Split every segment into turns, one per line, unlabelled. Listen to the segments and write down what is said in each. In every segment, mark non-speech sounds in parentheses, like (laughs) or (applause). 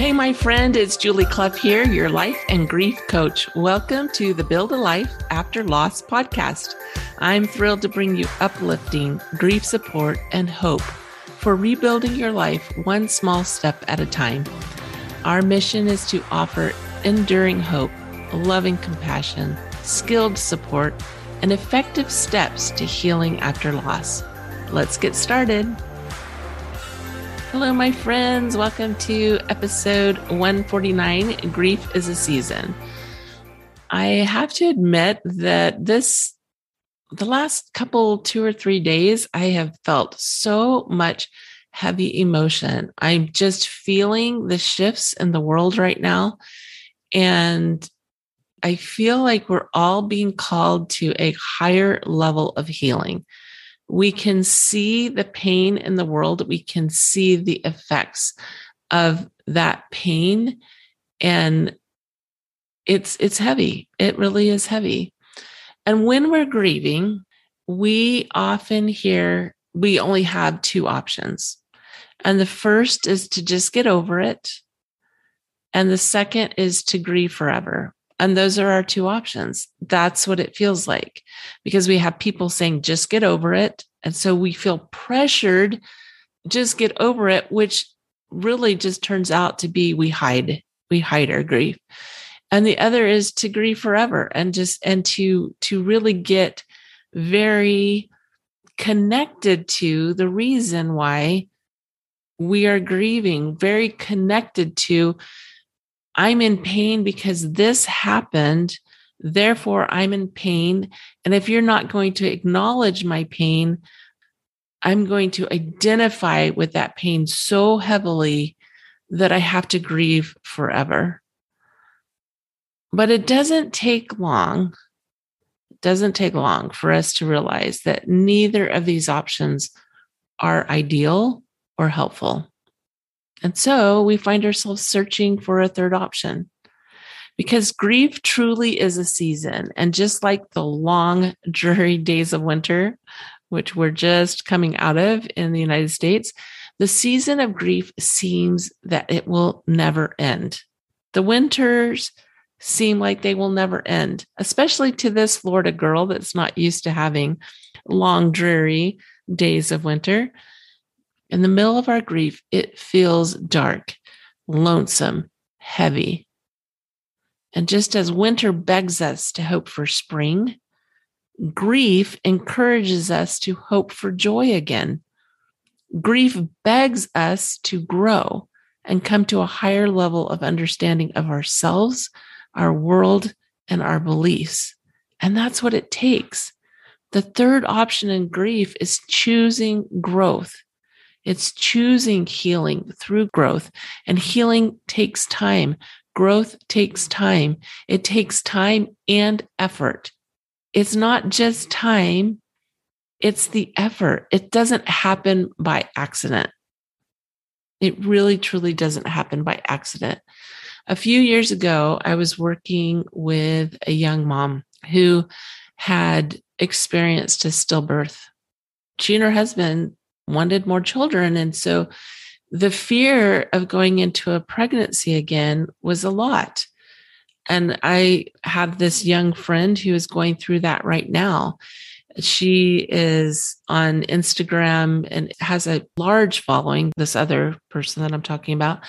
Hey, my friend, it's Julie Clough here, your life and grief coach. Welcome to the Build a Life After Loss podcast. I'm thrilled to bring you uplifting grief support and hope for rebuilding your life one small step at a time. Our mission is to offer enduring hope, loving compassion, skilled support, and effective steps to healing after loss. Let's get started. Hello, my friends. Welcome to episode 149 Grief is a Season. I have to admit that this, the last couple, two or three days, I have felt so much heavy emotion. I'm just feeling the shifts in the world right now. And I feel like we're all being called to a higher level of healing we can see the pain in the world. We can see the effects of that pain. And it's, it's heavy. It really is heavy. And when we're grieving, we often hear we only have two options. And the first is to just get over it. And the second is to grieve forever. And those are our two options. That's what it feels like because we have people saying, just get over it. And so we feel pressured, just get over it, which really just turns out to be we hide, we hide our grief. And the other is to grieve forever and just, and to, to really get very connected to the reason why we are grieving, very connected to I'm in pain because this happened. Therefore, I'm in pain. And if you're not going to acknowledge my pain, I'm going to identify with that pain so heavily that I have to grieve forever. But it doesn't take long. It doesn't take long for us to realize that neither of these options are ideal or helpful. And so we find ourselves searching for a third option because grief truly is a season. And just like the long, (laughs) dreary days of winter, which we're just coming out of in the United States, the season of grief seems that it will never end. The winters seem like they will never end, especially to this Florida girl that's not used to having long, dreary days of winter. In the middle of our grief, it feels dark, lonesome, heavy. And just as winter begs us to hope for spring, grief encourages us to hope for joy again. Grief begs us to grow and come to a higher level of understanding of ourselves, our world, and our beliefs. And that's what it takes. The third option in grief is choosing growth. It's choosing healing through growth, and healing takes time. Growth takes time. It takes time and effort. It's not just time, it's the effort. It doesn't happen by accident. It really, truly doesn't happen by accident. A few years ago, I was working with a young mom who had experienced a stillbirth. She and her husband wanted more children. And so the fear of going into a pregnancy again was a lot. And I have this young friend who is going through that right now. She is on Instagram and has a large following, this other person that I'm talking about.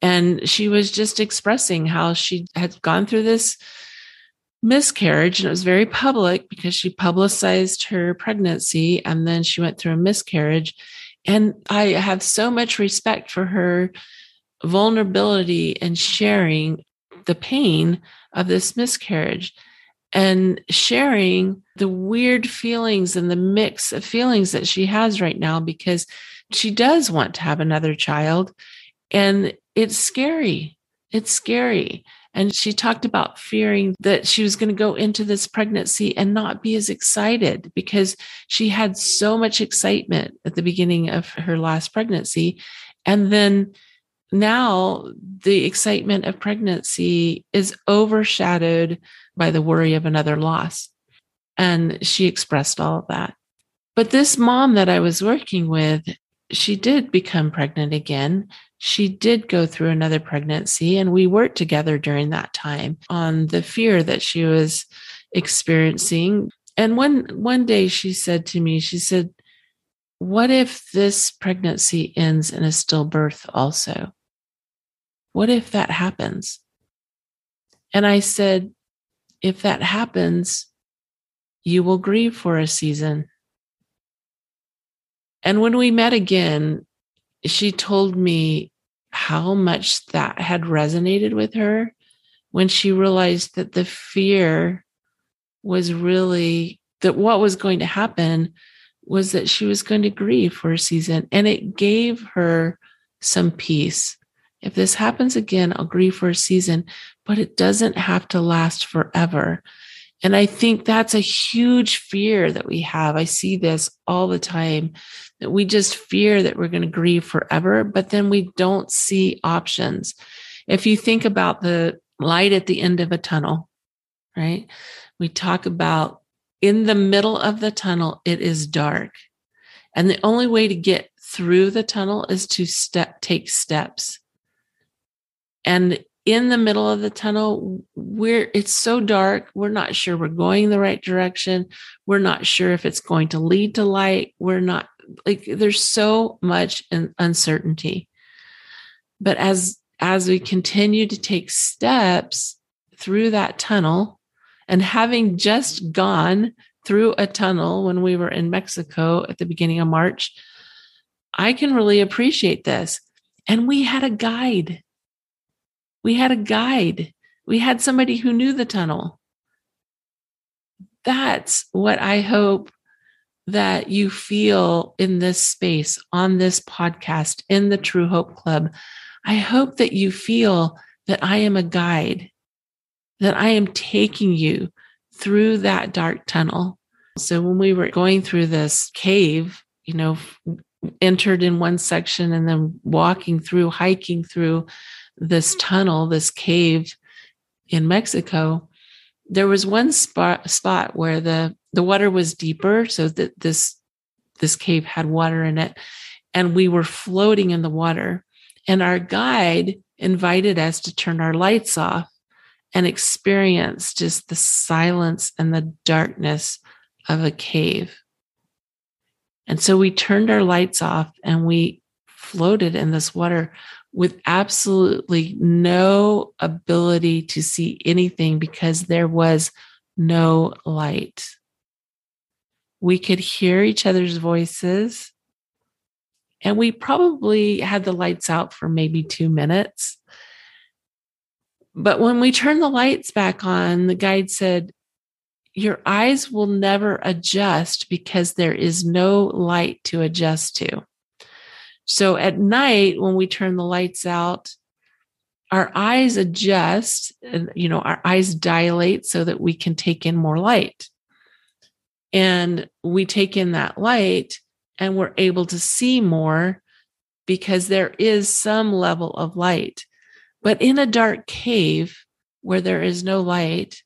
And she was just expressing how she had gone through this miscarriage and it was very public because she publicized her pregnancy and then she went through a miscarriage. And i have so much respect for her vulnerability and sharing the pain of this miscarriage and sharing the weird feelings and the mix of feelings that she has right now because she does want to have another child. And it's scary. It's scary and she talked about fearing that she was going to go into this pregnancy and not be as excited because she had so much excitement at the beginning of her last pregnancy. And then now the excitement of pregnancy is overshadowed by the worry of another loss. And she expressed all of that. But this mom that I was working with, she did become pregnant again. She did go through another pregnancy and we worked together during that time on the fear that she was experiencing. And one one day she said to me she said what if this pregnancy ends in a stillbirth also? What if that happens? And i said if that happens you will grieve for a season. And when we met again she told me how much that had resonated with her when she realized that the fear was really that what was going to happen was that she was going to grieve for a season and it gave her some peace. If this happens again, I'll grieve for a season, but it doesn't have to last forever. And I think that's a huge fear that we have. I see this all the time that we just fear that we're going to grieve forever, but then we don't see options. If you think about the light at the end of a tunnel, right? We talk about in the middle of the tunnel, it is dark. And the only way to get through the tunnel is to step, take steps. And in the middle of the tunnel, we're, it's so dark. We're not sure we're going the right direction. We're not sure if it's going to lead to light. We're not like, there's so much uncertainty. But as, as we continue to take steps through that tunnel, and having just gone through a tunnel when we were in Mexico at the beginning of March, I can really appreciate this. And we had a guide. We had a guide. We had somebody who knew the tunnel. That's what I hope that you feel in this space, on this podcast, in the True Hope Club. I hope that you feel that I am a guide that I am taking you through that dark tunnel. So when we were going through this cave, you know, entered in one section and then walking through, hiking through this tunnel, this cave in Mexico, there was one spot spot where the the water was deeper, so that this this cave had water in it, and we were floating in the water. And our guide invited us to turn our lights off and experience just the silence and the darkness of a cave. And so we turned our lights off and we floated in this water with absolutely no ability to see anything because there was no light. We could hear each other's voices. And we probably had the lights out for maybe two minutes. But when we turned the lights back on, the guide said, Your eyes will never adjust because there is no light to adjust to. So at night, when we turn the lights out, our eyes adjust, and you know, our eyes dilate so that we can take in more light. And we take in that light and we're able to see more because there is some level of light. But in a dark cave where there is no light,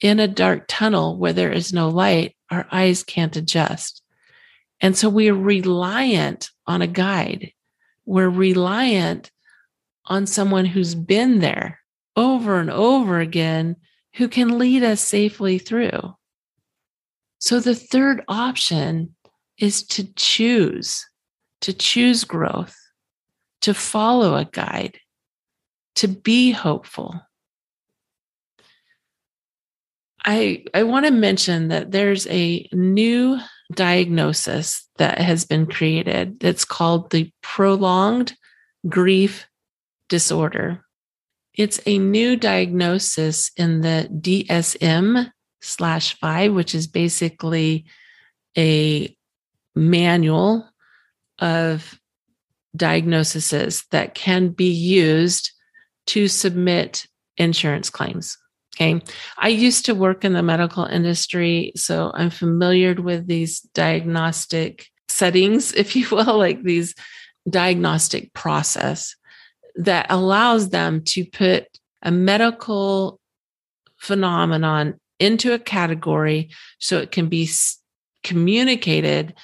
in a dark tunnel where there is no light, our eyes can't adjust. And so we're reliant on a guide. We're reliant on someone who's been there over and over again who can lead us safely through. So the third option is to choose, to choose growth, to follow a guide, to be hopeful. I, I want to mention that there's a new diagnosis that has been created that's called the prolonged grief disorder. It's a new diagnosis in the DSM slash five, which is basically a manual of diagnoses that can be used to submit insurance claims. Okay. I used to work in the medical industry, so I'm familiar with these diagnostic settings, (laughs) if you will, like these diagnostic process that allows them to put a medical phenomenon into a category so it can be communicated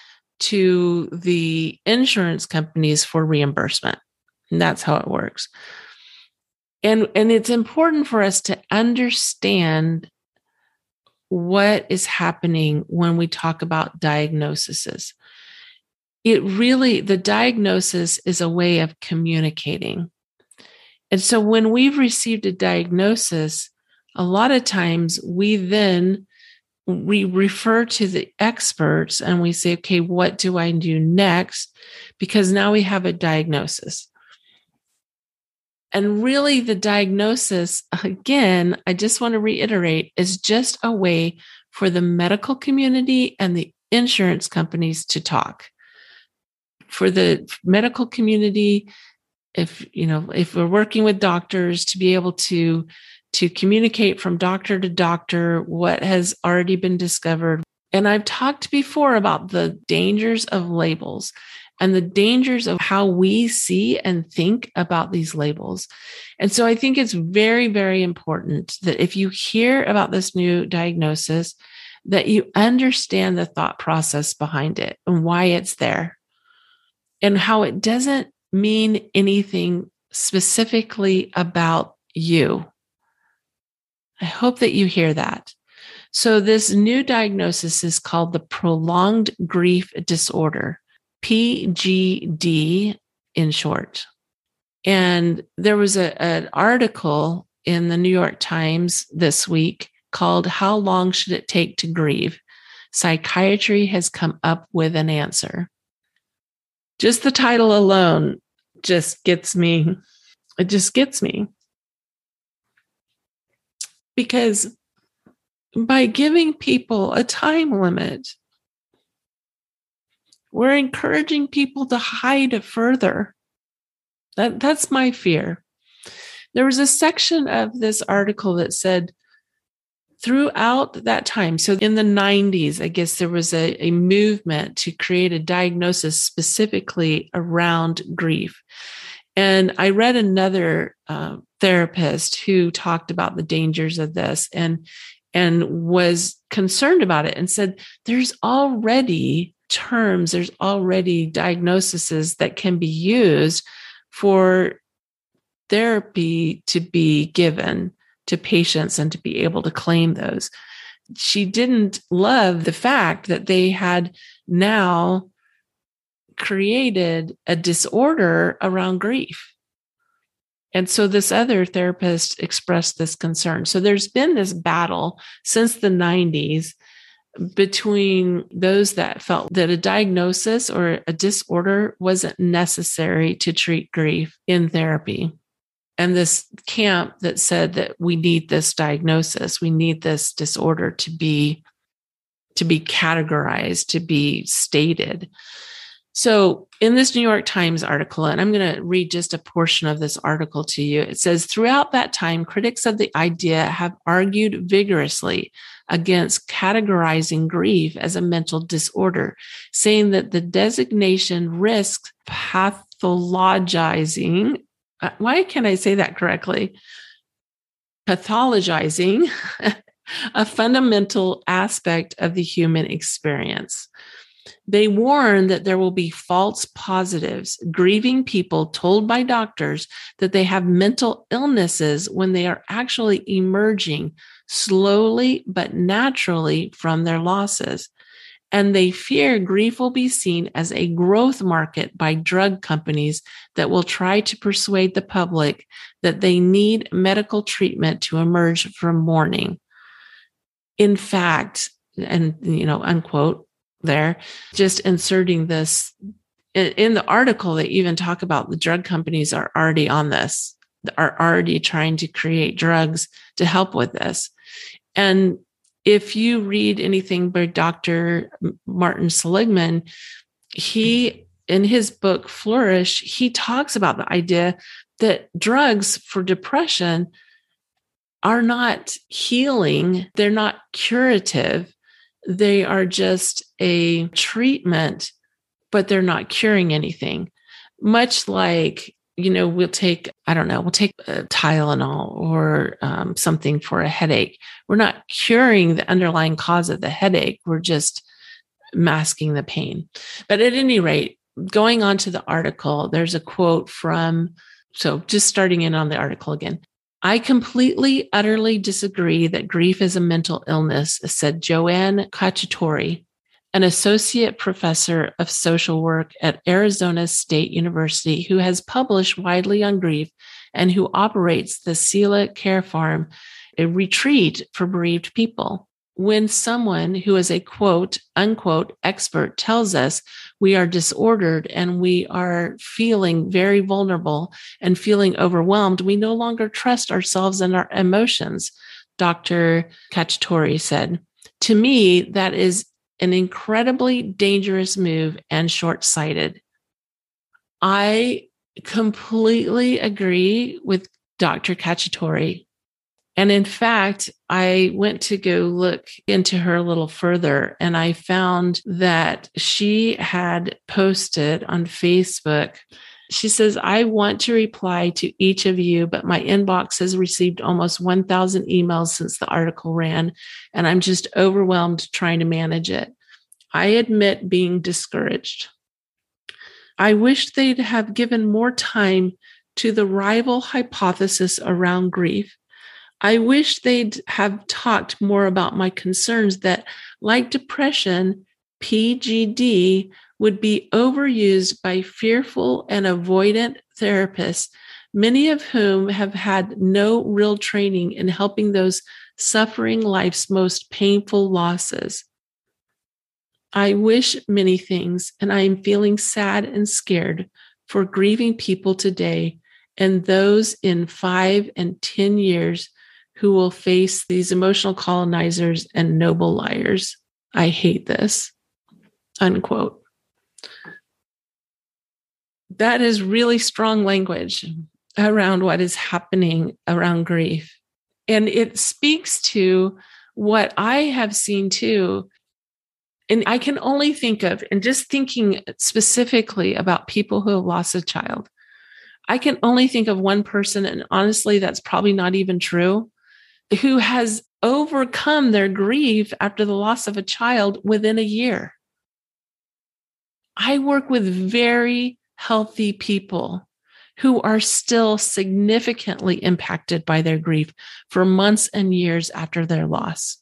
to the insurance companies for reimbursement. And that's how it works. And, and it's important for us to understand what is happening when we talk about diagnoses. It really, the diagnosis is a way of communicating. And so when we've received a diagnosis, a lot of times we then we refer to the experts and we say, okay, what do I do next? Because now we have a diagnosis. And really, the diagnosis, again, I just want to reiterate, is just a way for the medical community and the insurance companies to talk. For the medical community, if you know, if we're working with doctors to be able to to communicate from doctor to doctor what has already been discovered. And I've talked before about the dangers of labels and the dangers of how we see and think about these labels. And so I think it's very, very important that if you hear about this new diagnosis, that you understand the thought process behind it and why it's there and how it doesn't mean anything specifically about you. I hope that you hear that. So, this new diagnosis is called the prolonged grief disorder, PGD in short. And there was a, an article in the New York Times this week called How Long Should It Take to Grieve? Psychiatry has come up with an answer. Just the title alone just gets me, it just gets me because by giving people a time limit, we're encouraging people to hide it further. That, that's my fear. There was a section of this article that said throughout that time, so in the 90s, I guess there was a, a movement to create a diagnosis specifically around grief. And I read another uh, therapist who talked about the dangers of this and and was concerned about it and said there's already terms there's already diagnoses that can be used for therapy to be given to patients and to be able to claim those she didn't love the fact that they had now created a disorder around grief and so this other therapist expressed this concern. So there's been this battle since the 90s between those that felt that a diagnosis or a disorder wasn't necessary to treat grief in therapy. And this camp that said that we need this diagnosis, we need this disorder to be to be categorized, to be stated. So, in this New York Times article, and I'm going to read just a portion of this article to you, it says Throughout that time, critics of the idea have argued vigorously against categorizing grief as a mental disorder, saying that the designation risks pathologizing. Uh, why can I say that correctly? Pathologizing (laughs) a fundamental aspect of the human experience. They warn that there will be false positives, grieving people told by doctors that they have mental illnesses when they are actually emerging slowly but naturally from their losses. And they fear grief will be seen as a growth market by drug companies that will try to persuade the public that they need medical treatment to emerge from mourning. In fact, and you know, unquote, there, just inserting this in the article, they even talk about the drug companies are already on this, are already trying to create drugs to help with this. And if you read anything by Dr. Martin Seligman, he, in his book Flourish, he talks about the idea that drugs for depression are not healing, they're not curative, they are just a treatment, but they're not curing anything. Much like, you know, we'll take, I don't know, we'll take a Tylenol or um, something for a headache. We're not curing the underlying cause of the headache. We're just masking the pain. But at any rate, going on to the article, there's a quote from, so just starting in on the article again. I completely, utterly disagree that grief is a mental illness, said Joanne Cacciatore, an associate professor of social work at Arizona State University who has published widely on grief and who operates the Selah Care Farm, a retreat for bereaved people when someone who is a quote unquote expert tells us we are disordered and we are feeling very vulnerable and feeling overwhelmed, we no longer trust ourselves and our emotions, Dr. Cacciatore said. To me, that is an incredibly dangerous move and short sighted. I completely agree with Dr. Cacciatore and in fact, I went to go look into her a little further and I found that she had posted on Facebook. She says, I want to reply to each of you, but my inbox has received almost 1,000 emails since the article ran, and I'm just overwhelmed trying to manage it. I admit being discouraged. I wish they'd have given more time to the rival hypothesis around grief I wish they'd have talked more about my concerns that, like depression, PGD would be overused by fearful and avoidant therapists, many of whom have had no real training in helping those suffering life's most painful losses. I wish many things, and I am feeling sad and scared for grieving people today and those in five and 10 years who will face these emotional colonizers and noble liars. I hate this. Unquote. That is really strong language around what is happening around grief. And it speaks to what I have seen too. And I can only think of, and just thinking specifically about people who have lost a child, I can only think of one person. And honestly, that's probably not even true who has overcome their grief after the loss of a child within a year. I work with very healthy people who are still significantly impacted by their grief for months and years after their loss.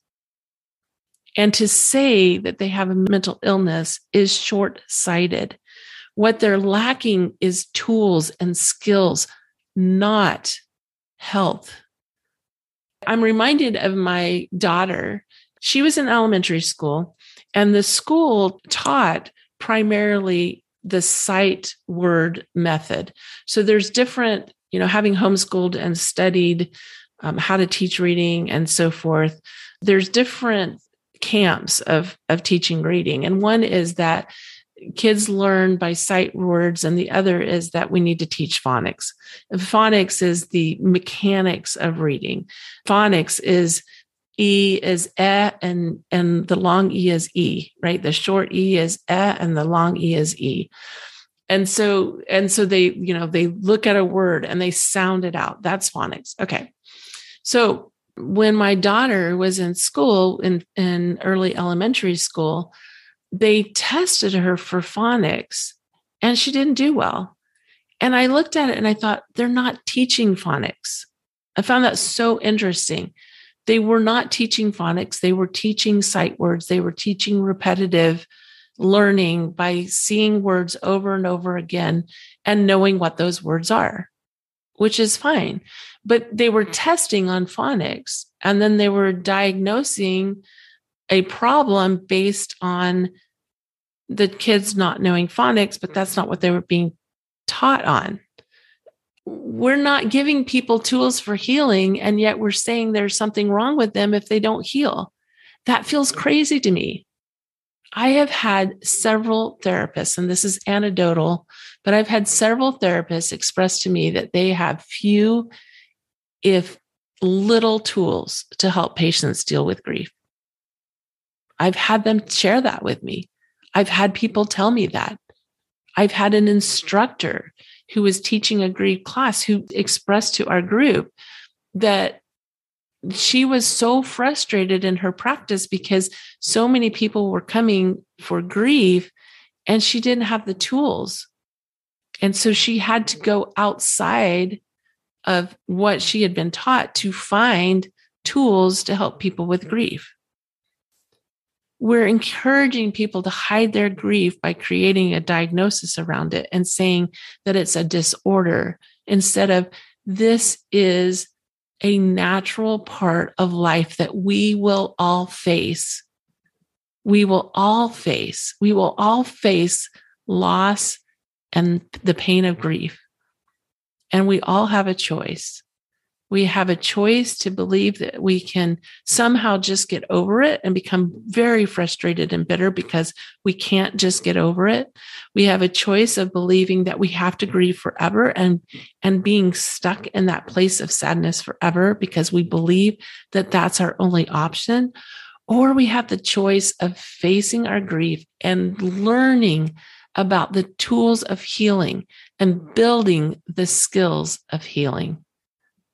And to say that they have a mental illness is short sighted. What they're lacking is tools and skills, not health. I'm reminded of my daughter. She was in elementary school, and the school taught primarily the sight word method. So there's different, you know, having homeschooled and studied um, how to teach reading and so forth. There's different camps of of teaching reading, and one is that kids learn by sight words and the other is that we need to teach phonics. Phonics is the mechanics of reading. Phonics is e is e and and the long e is e right? The short e is e and the long e is e. And so and so they you know they look at a word and they sound it out. That's phonics. Okay. So when my daughter was in school in in early elementary school they tested her for phonics and she didn't do well. And I looked at it and I thought, they're not teaching phonics. I found that so interesting. They were not teaching phonics, they were teaching sight words, they were teaching repetitive learning by seeing words over and over again and knowing what those words are, which is fine. But they were mm-hmm. testing on phonics and then they were diagnosing a problem based on the kids not knowing phonics, but that's not what they were being taught on. We're not giving people tools for healing, and yet we're saying there's something wrong with them if they don't heal. That feels crazy to me. I have had several therapists, and this is anecdotal, but I've had several therapists express to me that they have few, if little, tools to help patients deal with grief. I've had them share that with me. I've had people tell me that. I've had an instructor who was teaching a grief class who expressed to our group that she was so frustrated in her practice because so many people were coming for grief and she didn't have the tools. And so she had to go outside of what she had been taught to find tools to help people with grief. We're encouraging people to hide their grief by creating a diagnosis around it and saying that it's a disorder instead of this is a natural part of life that we will all face. We will all face, we will all face loss and the pain of grief. And we all have a choice. We have a choice to believe that we can somehow just get over it and become very frustrated and bitter because we can't just get over it. We have a choice of believing that we have to grieve forever and, and being stuck in that place of sadness forever because we believe that that's our only option. Or we have the choice of facing our grief and learning about the tools of healing and building the skills of healing.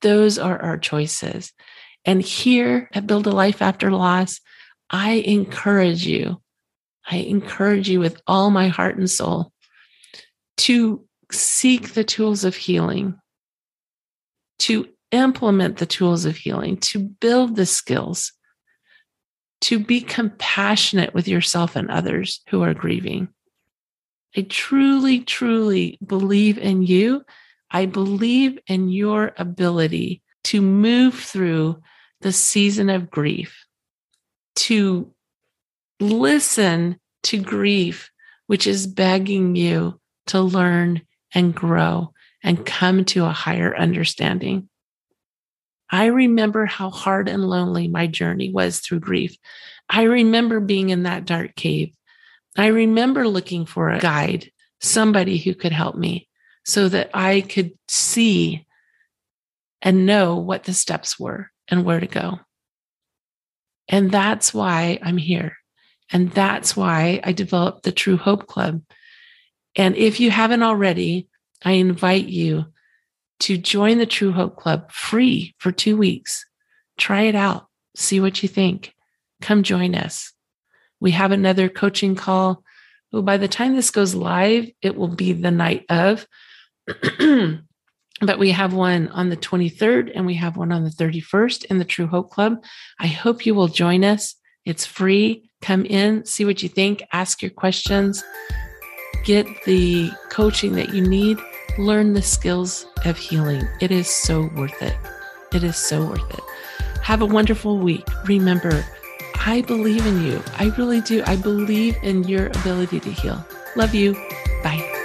Those are our choices. And here at Build a Life After Loss, I encourage you, I encourage you with all my heart and soul to seek the tools of healing, to implement the tools of healing, to build the skills, to be compassionate with yourself and others who are grieving. I truly, truly believe in you. I believe in your ability to move through the season of grief, to listen to grief, which is begging you to learn and grow and come to a higher understanding. I remember how hard and lonely my journey was through grief. I remember being in that dark cave I remember looking for a guide, somebody who could help me so that I could see and know what the steps were and where to go. And that's why I'm here. And that's why I developed the True Hope Club. And if you haven't already, I invite you to join the True Hope Club free for two weeks. Try it out, see what you think. Come join us. We have another coaching call. Well, by the time this goes live, it will be the night of. (clears throat) but we have one on the 23rd and we have one on the 31st in the True Hope Club. I hope you will join us. It's free. Come in, see what you think, ask your questions, get the coaching that you need, learn the skills of healing. It is so worth it. It is so worth it. Have a wonderful week. Remember, I believe in you. I really do. I believe in your ability to heal. Love you. Bye.